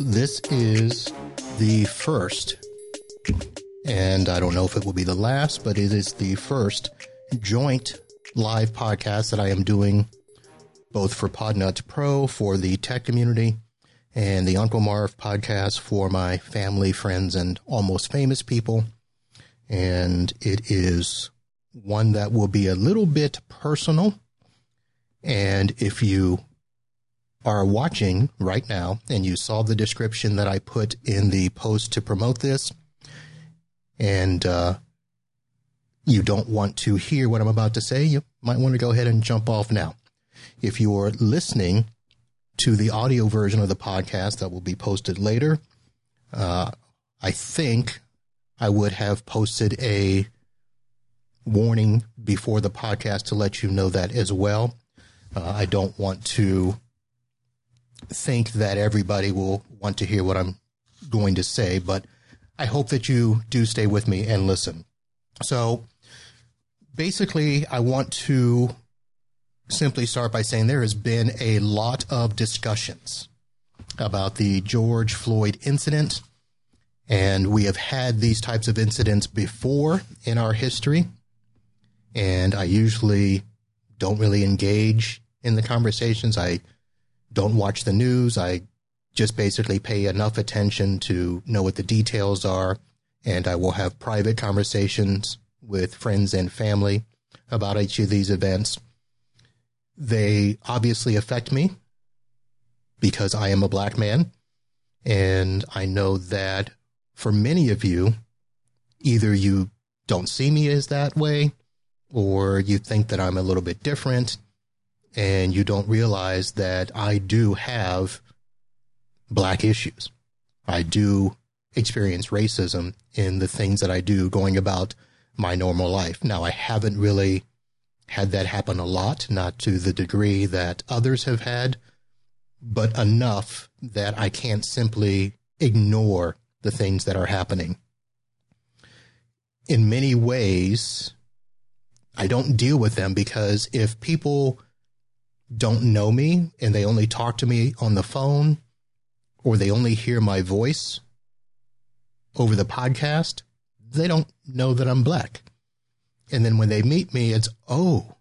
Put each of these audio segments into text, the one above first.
This is the first, and I don't know if it will be the last, but it is the first joint live podcast that I am doing both for Podnutz Pro for the tech community and the Uncle Marv podcast for my family, friends, and almost famous people. And it is one that will be a little bit personal. And if you are watching right now and you saw the description that I put in the post to promote this, and uh, you don't want to hear what I'm about to say, you might want to go ahead and jump off now. If you're listening to the audio version of the podcast that will be posted later, uh, I think I would have posted a warning before the podcast to let you know that as well. Uh, I don't want to think that everybody will want to hear what I'm going to say, but I hope that you do stay with me and listen. So basically, I want to simply start by saying there has been a lot of discussions about the George Floyd incident. And we have had these types of incidents before in our history. And I usually don't really engage in the conversations. I don't watch the news. I just basically pay enough attention to know what the details are. And I will have private conversations with friends and family about each of these events. They obviously affect me because I am a black man. And I know that for many of you, either you don't see me as that way or you think that I'm a little bit different and you don't realize that I do have black issues. I do experience racism in the things that I do going about my normal life. Now, I haven't really had that happen a lot, not to the degree that others have had, but enough that I can't simply ignore the things that are happening. In many ways, I don't deal with them because if people don't know me and they only talk to me on the phone or they only hear my voice over the podcast, they don't know that I'm black. And then when they meet me, it's, oh,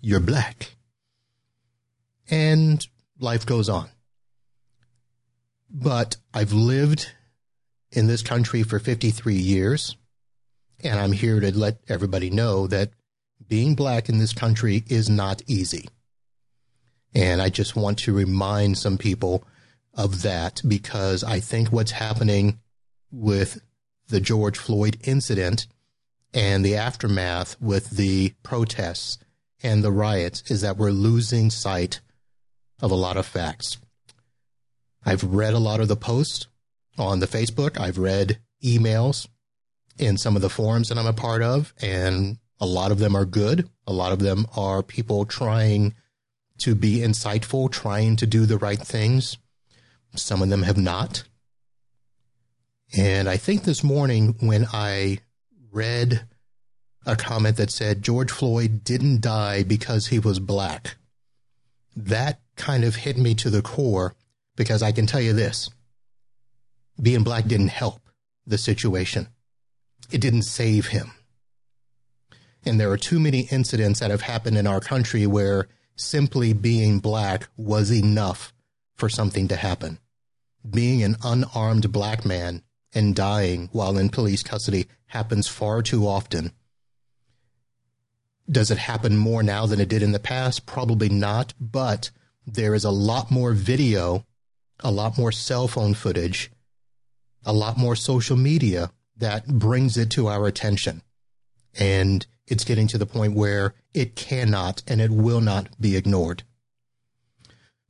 you're black. And life goes on. But I've lived in this country for 53 years, and I'm here to let everybody know that being black in this country is not easy. And I just want to remind some people of that because I think what's happening with the George Floyd incident and the aftermath with the protests and the riots is that we're losing sight of a lot of facts. I've read a lot of the posts on the Facebook. I've read emails in some of the forums that I'm a part of, and a lot of them are good. A lot of them are people trying to be insightful, trying to do the right things. Some of them have not. And I think this morning when I read a comment that said George Floyd didn't die because he was black. That kind of hit me to the core because I can tell you this being black didn't help the situation, it didn't save him. And there are too many incidents that have happened in our country where simply being black was enough for something to happen. Being an unarmed black man and dying while in police custody happens far too often does it happen more now than it did in the past? Probably not, but there is a lot more video, a lot more cell phone footage, a lot more social media that brings it to our attention. And it's getting to the point where it cannot and it will not be ignored.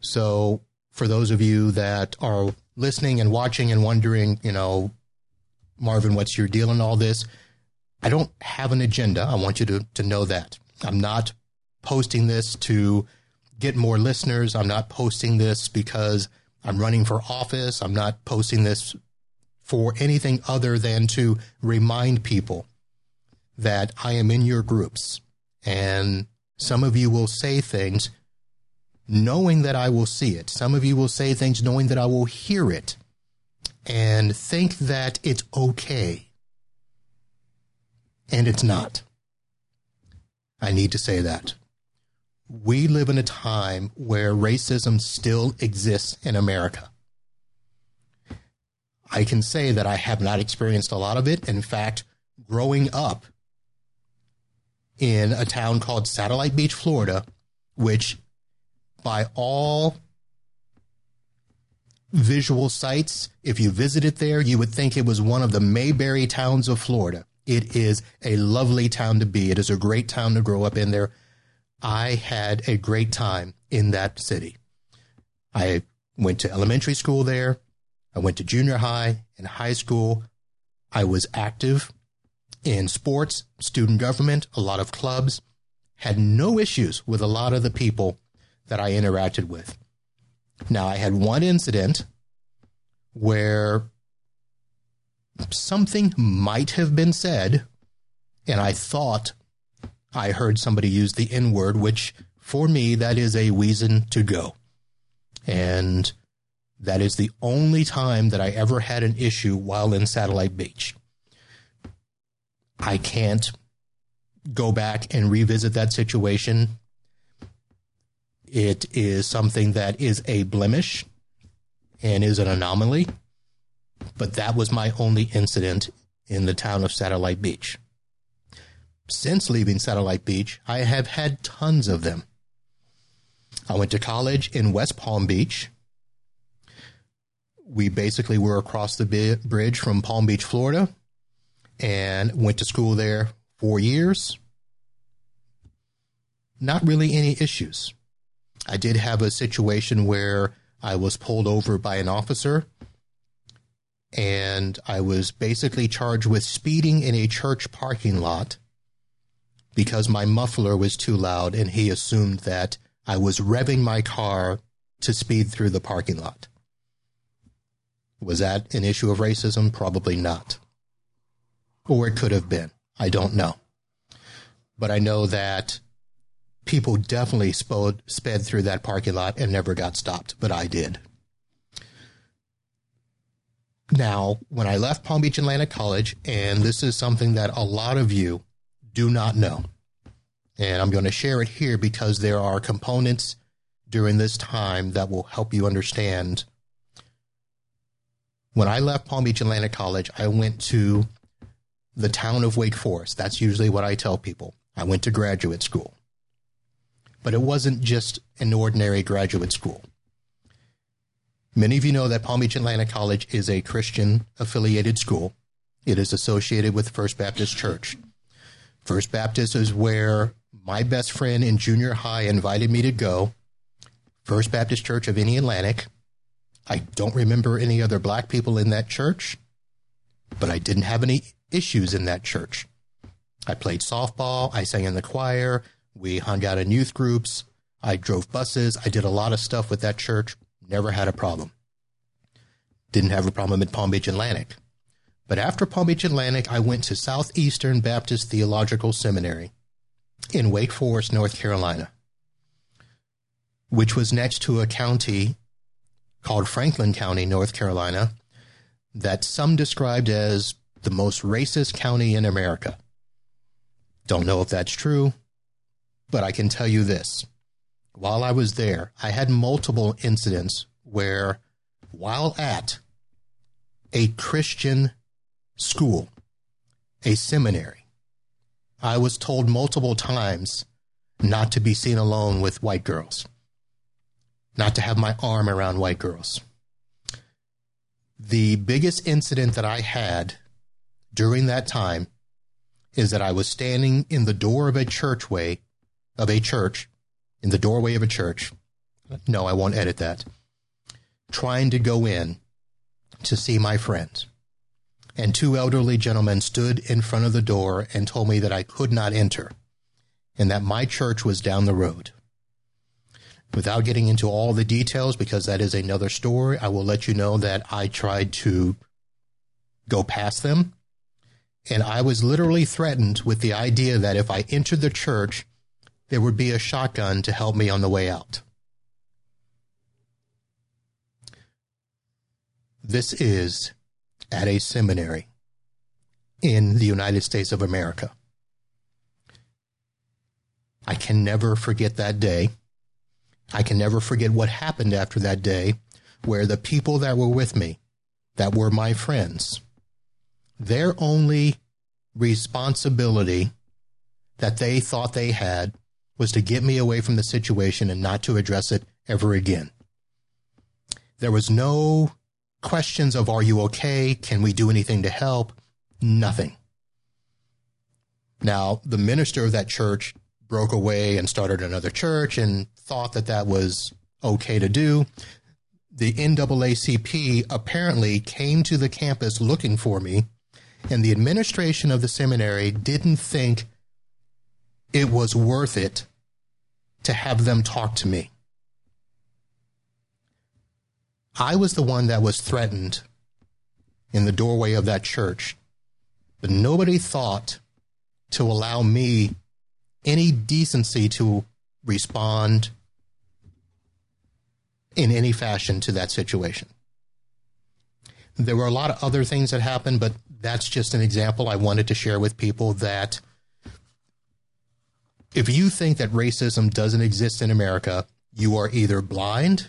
So, for those of you that are listening and watching and wondering, you know, Marvin, what's your deal in all this? I don't have an agenda. I want you to, to know that. I'm not posting this to get more listeners. I'm not posting this because I'm running for office. I'm not posting this for anything other than to remind people that I am in your groups. And some of you will say things knowing that I will see it. Some of you will say things knowing that I will hear it and think that it's okay. And it's not. I need to say that. We live in a time where racism still exists in America. I can say that I have not experienced a lot of it. In fact, growing up in a town called Satellite Beach, Florida, which by all visual sites, if you visited there, you would think it was one of the Mayberry towns of Florida. It is a lovely town to be. It is a great town to grow up in there. I had a great time in that city. I went to elementary school there. I went to junior high and high school. I was active in sports, student government, a lot of clubs, had no issues with a lot of the people that I interacted with. Now, I had one incident where something might have been said, and I thought I heard somebody use the N word, which for me, that is a reason to go. And that is the only time that I ever had an issue while in Satellite Beach. I can't go back and revisit that situation. It is something that is a blemish and is an anomaly, but that was my only incident in the town of Satellite Beach. Since leaving Satellite Beach, I have had tons of them. I went to college in West Palm Beach. We basically were across the bridge from Palm Beach, Florida, and went to school there four years. Not really any issues. I did have a situation where I was pulled over by an officer and I was basically charged with speeding in a church parking lot because my muffler was too loud and he assumed that I was revving my car to speed through the parking lot. Was that an issue of racism? Probably not or it could have been. I don't know. But I know that people definitely sped, sped through that parking lot and never got stopped, but I did. Now, when I left Palm Beach Atlantic College, and this is something that a lot of you do not know, and I'm going to share it here because there are components during this time that will help you understand. When I left Palm Beach Atlantic College, I went to the town of Wake Forest. That's usually what I tell people. I went to graduate school. But it wasn't just an ordinary graduate school. Many of you know that Palm Beach Atlantic College is a Christian affiliated school. It is associated with First Baptist Church. First Baptist is where my best friend in junior high invited me to go. First Baptist Church of Indialantic. I don't remember any other black people in that church, but I didn't have any issues in that church. I played softball, I sang in the choir, we hung out in youth groups, I drove buses, I did a lot of stuff with that church, never had a problem. Didn't have a problem at Palm Beach Atlantic. But after Palm Beach Atlantic, I went to Southeastern Baptist Theological Seminary in Wake Forest, North Carolina, which was next to a county called Franklin County, North Carolina, that some described as the most racist county in America. Don't know if that's true, but I can tell you this. While I was there, I had multiple incidents where, while at a Christian school, a seminary, I was told multiple times not to be seen alone with white girls, not to have my arm around white girls. The biggest incident that I had during that time is that I was standing in the door of a churchway of a church, in the doorway of a church. No, I won't edit that. Trying to go in to see my friends. And two elderly gentlemen stood in front of the door and told me that I could not enter and that my church was down the road. Without getting into all the details, because that is another story, I will let you know that I tried to go past them and I was literally threatened with the idea that if I entered the church, there would be a shotgun to help me on the way out. This is at a seminary in the United States of America. I can never forget that day. I can never forget what happened after that day, where the people that were with me, that were my friends, their only responsibility that they thought they had was to get me away from the situation and not to address it ever again. There was no questions of, are you okay? Can we do anything to help? Nothing. Now, the minister of that church broke away and started another church and thought that that was okay to do. The NAACP apparently came to the campus looking for me, and the administration of the seminary didn't think it was worth it to have them talk to me. I was the one that was threatened in the doorway of that church, but nobody thought to allow me any decency to respond in any fashion to that situation. There were a lot of other things that happened, but that's just an example I wanted to share with people that if you think that racism doesn't exist in America, you are either blind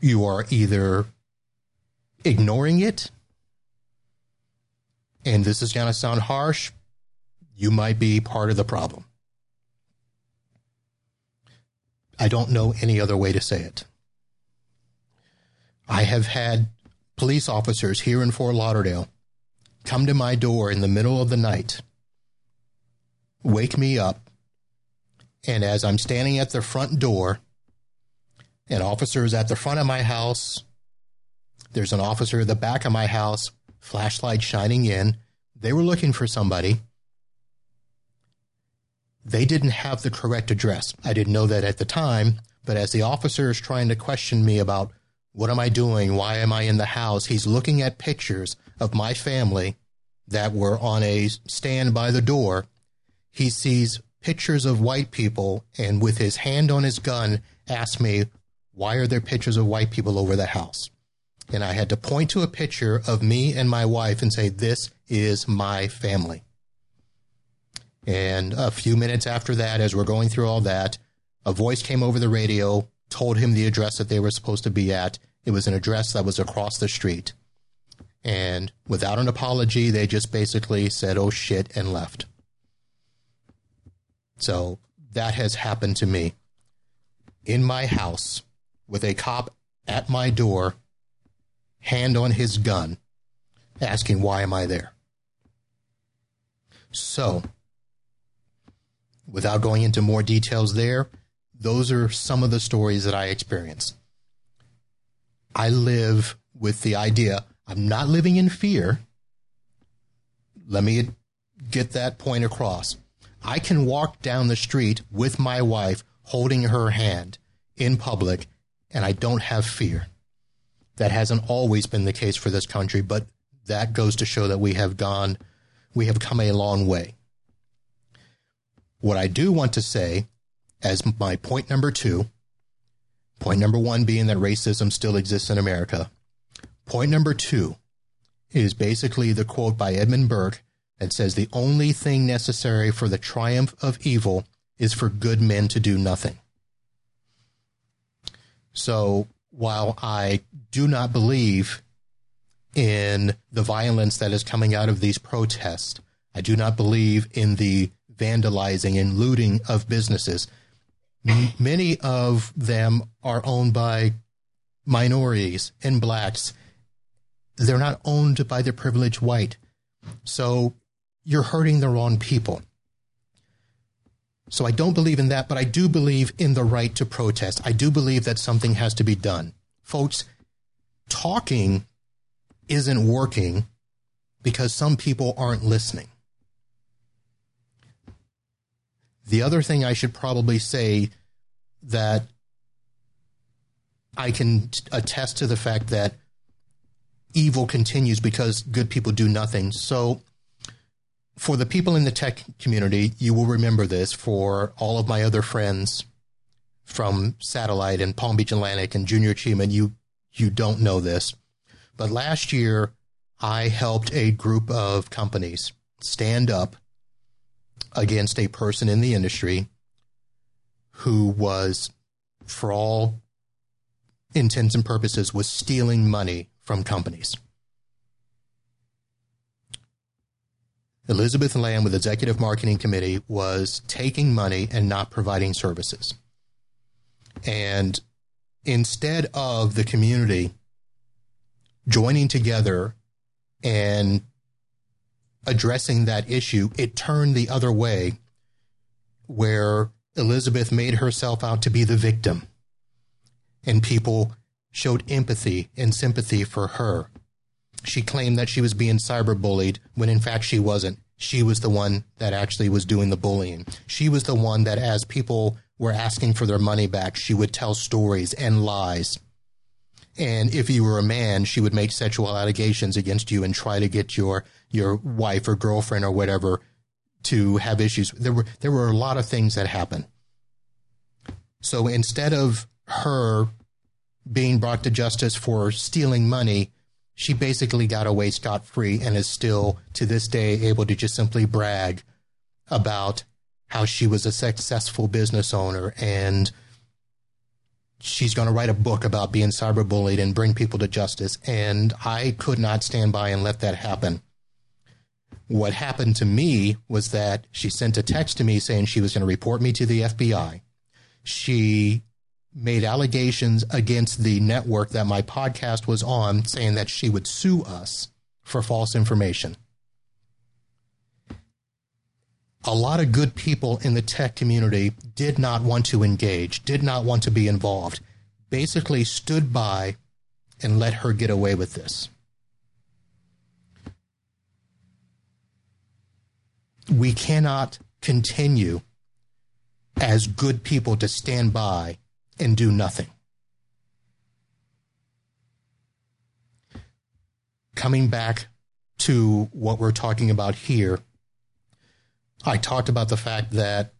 you are either ignoring it, and this is going to sound harsh, you might be part of the problem. I don't know any other way to say it. I have had police officers here in Fort Lauderdale come to my door in the middle of the night, wake me up, and as I'm standing at the front door, an officer is at the front of my house. There's an officer at the back of my house, flashlight shining in. They were looking for somebody. They didn't have the correct address. I didn't know that at the time, but as the officer is trying to question me about what am I doing? Why am I in the house? He's looking at pictures of my family that were on a stand by the door. He sees pictures of white people and with his hand on his gun asks me, why are there pictures of white people over the house? And I had to point to a picture of me and my wife and say, This is my family. And a few minutes after that, as we're going through all that, a voice came over the radio, told him the address that they were supposed to be at. It was an address that was across the street. And without an apology, they just basically said, oh shit, and left. So that has happened to me in my house with a cop at my door, hand on his gun, asking, Why am I there? So, without going into more details there, those are some of the stories that I experience. I live with the idea I'm not living in fear. Let me get that point across. I can walk down the street with my wife holding her hand in public and I don't have fear. That hasn't always been the case for this country, but that goes to show that we have gone, we have come a long way. What I do want to say, as my point number two, point number one being that racism still exists in America. Point number two is basically the quote by Edmund Burke that says, The only thing necessary for the triumph of evil is for good men to do nothing. So while I do not believe in the violence that is coming out of these protests, I do not believe in the vandalizing and looting of businesses. Many of them are owned by minorities and blacks. They're not owned by the privileged white. So you're hurting the wrong people. So I don't believe in that, but I do believe in the right to protest. I do believe that something has to be done. Folks, talking isn't working because some people aren't listening. The other thing I should probably say that I can attest to the fact that evil continues because good people do nothing. So for the people in the tech community, you will remember this. For all of my other friends from Satellite and Palm Beach Atlantic and Junior Achievement, you you don't know this, but last year I helped a group of companies stand up against a person in the industry who was, for all intents and purposes, was stealing money from companies. Elizabeth Lamb with Executive Marketing Committee was taking money and not providing services. And instead of the community joining together and addressing that issue, it turned the other way where Elizabeth made herself out to be the victim and people showed empathy and sympathy for her. She claimed that she was being cyberbullied when in fact she wasn't. She was the one that actually was doing the bullying. She was the one that, as people were asking for their money back, she would tell stories and lies. And if you were a man, she would make sexual allegations against you and try to get your your wife or girlfriend or whatever to have issues. There were there were a lot of things that happened. So instead of her being brought to justice for stealing money, she basically got away scot free and is still to this day able to just simply brag about how she was a successful business owner and she's going to write a book about being cyberbullied and bring people to justice. And I could not stand by and let that happen. What happened to me was that she sent a text to me saying she was going to report me to the FBI. She made allegations against the network that my podcast was on, saying that she would sue us for false information. A lot of good people in the tech community did not want to engage, did not want to be involved, basically stood by and let her get away with this. We cannot continue as good people to stand by and do nothing. Coming back to what we're talking about here, I talked about the fact that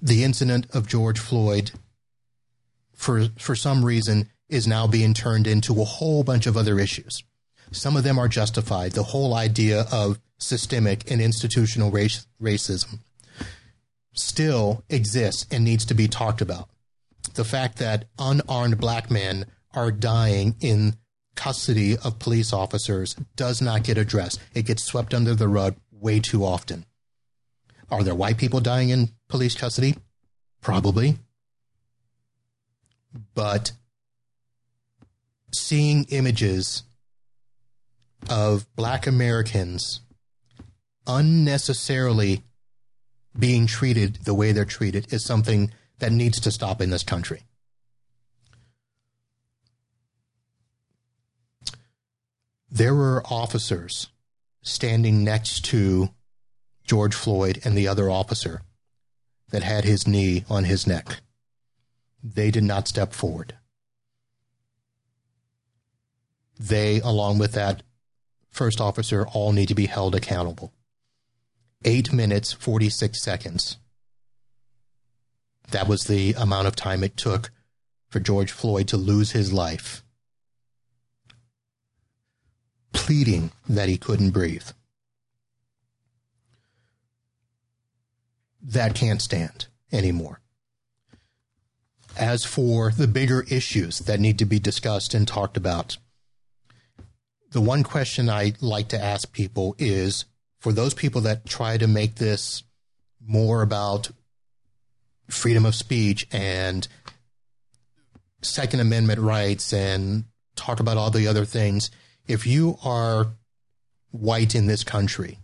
the incident of George Floyd, for, for some reason, is now being turned into a whole bunch of other issues. Some of them are justified. The whole idea of systemic and institutional race, racism still exists and needs to be talked about the fact that unarmed black men are dying in custody of police officers does not get addressed. It gets swept under the rug way too often. Are there white people dying in police custody? Probably. But seeing images of black Americans unnecessarily being treated the way they're treated is something that needs to stop in this country. There were officers standing next to George Floyd and the other officer that had his knee on his neck. They did not step forward. They, along with that first officer, all need to be held accountable. Eight minutes, 46 seconds that was the amount of time it took for George Floyd to lose his life, pleading that he couldn't breathe. That can't stand anymore. As for the bigger issues that need to be discussed and talked about, the one question I like to ask people is for those people that try to make this more about freedom of speech and Second Amendment rights and talk about all the other things. If you are white in this country,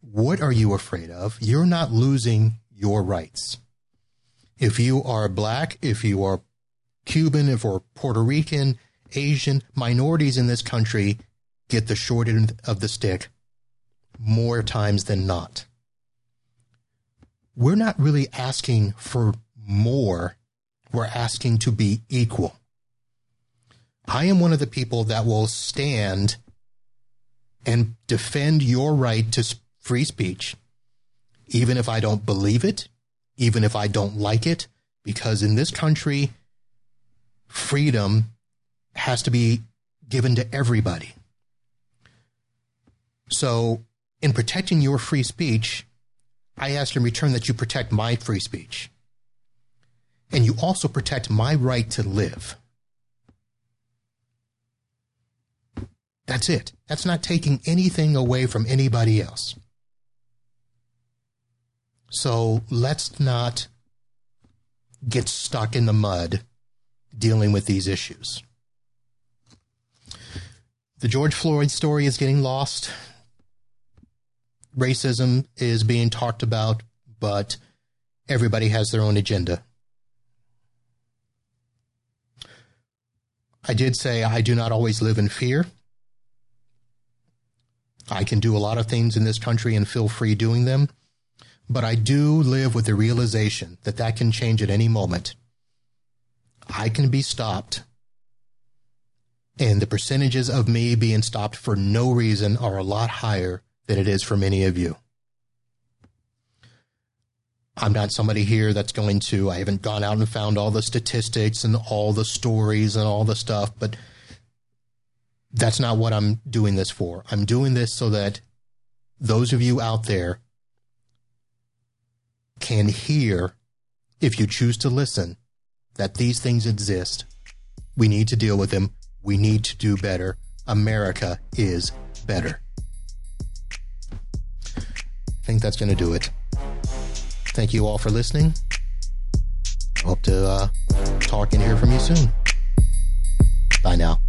what are you afraid of? You're not losing your rights. If you are black, if you are Cuban, if you're Puerto Rican, Asian, minorities in this country get the short end of the stick more times than not we're not really asking for more. We're asking to be equal. I am one of the people that will stand and defend your right to free speech, even if I don't believe it, even if I don't like it, because in this country, freedom has to be given to everybody. So, in protecting your free speech, I ask in return that you protect my free speech. And you also protect my right to live. That's it. That's not taking anything away from anybody else. So let's not get stuck in the mud dealing with these issues. The George Floyd story is getting lost. Racism is being talked about, but everybody has their own agenda. I did say I do not always live in fear. I can do a lot of things in this country and feel free doing them, but I do live with the realization that that can change at any moment. I can be stopped, and the percentages of me being stopped for no reason are a lot higher than it is for many of you. I'm not somebody here that's going to, I haven't gone out and found all the statistics and all the stories and all the stuff, but that's not what I'm doing this for. I'm doing this so that those of you out there can hear, if you choose to listen, that these things exist. We need to deal with them. We need to do better. America is better. Think that's going to do it. Thank you all for listening. Hope to uh, talk and hear from you soon. Bye now.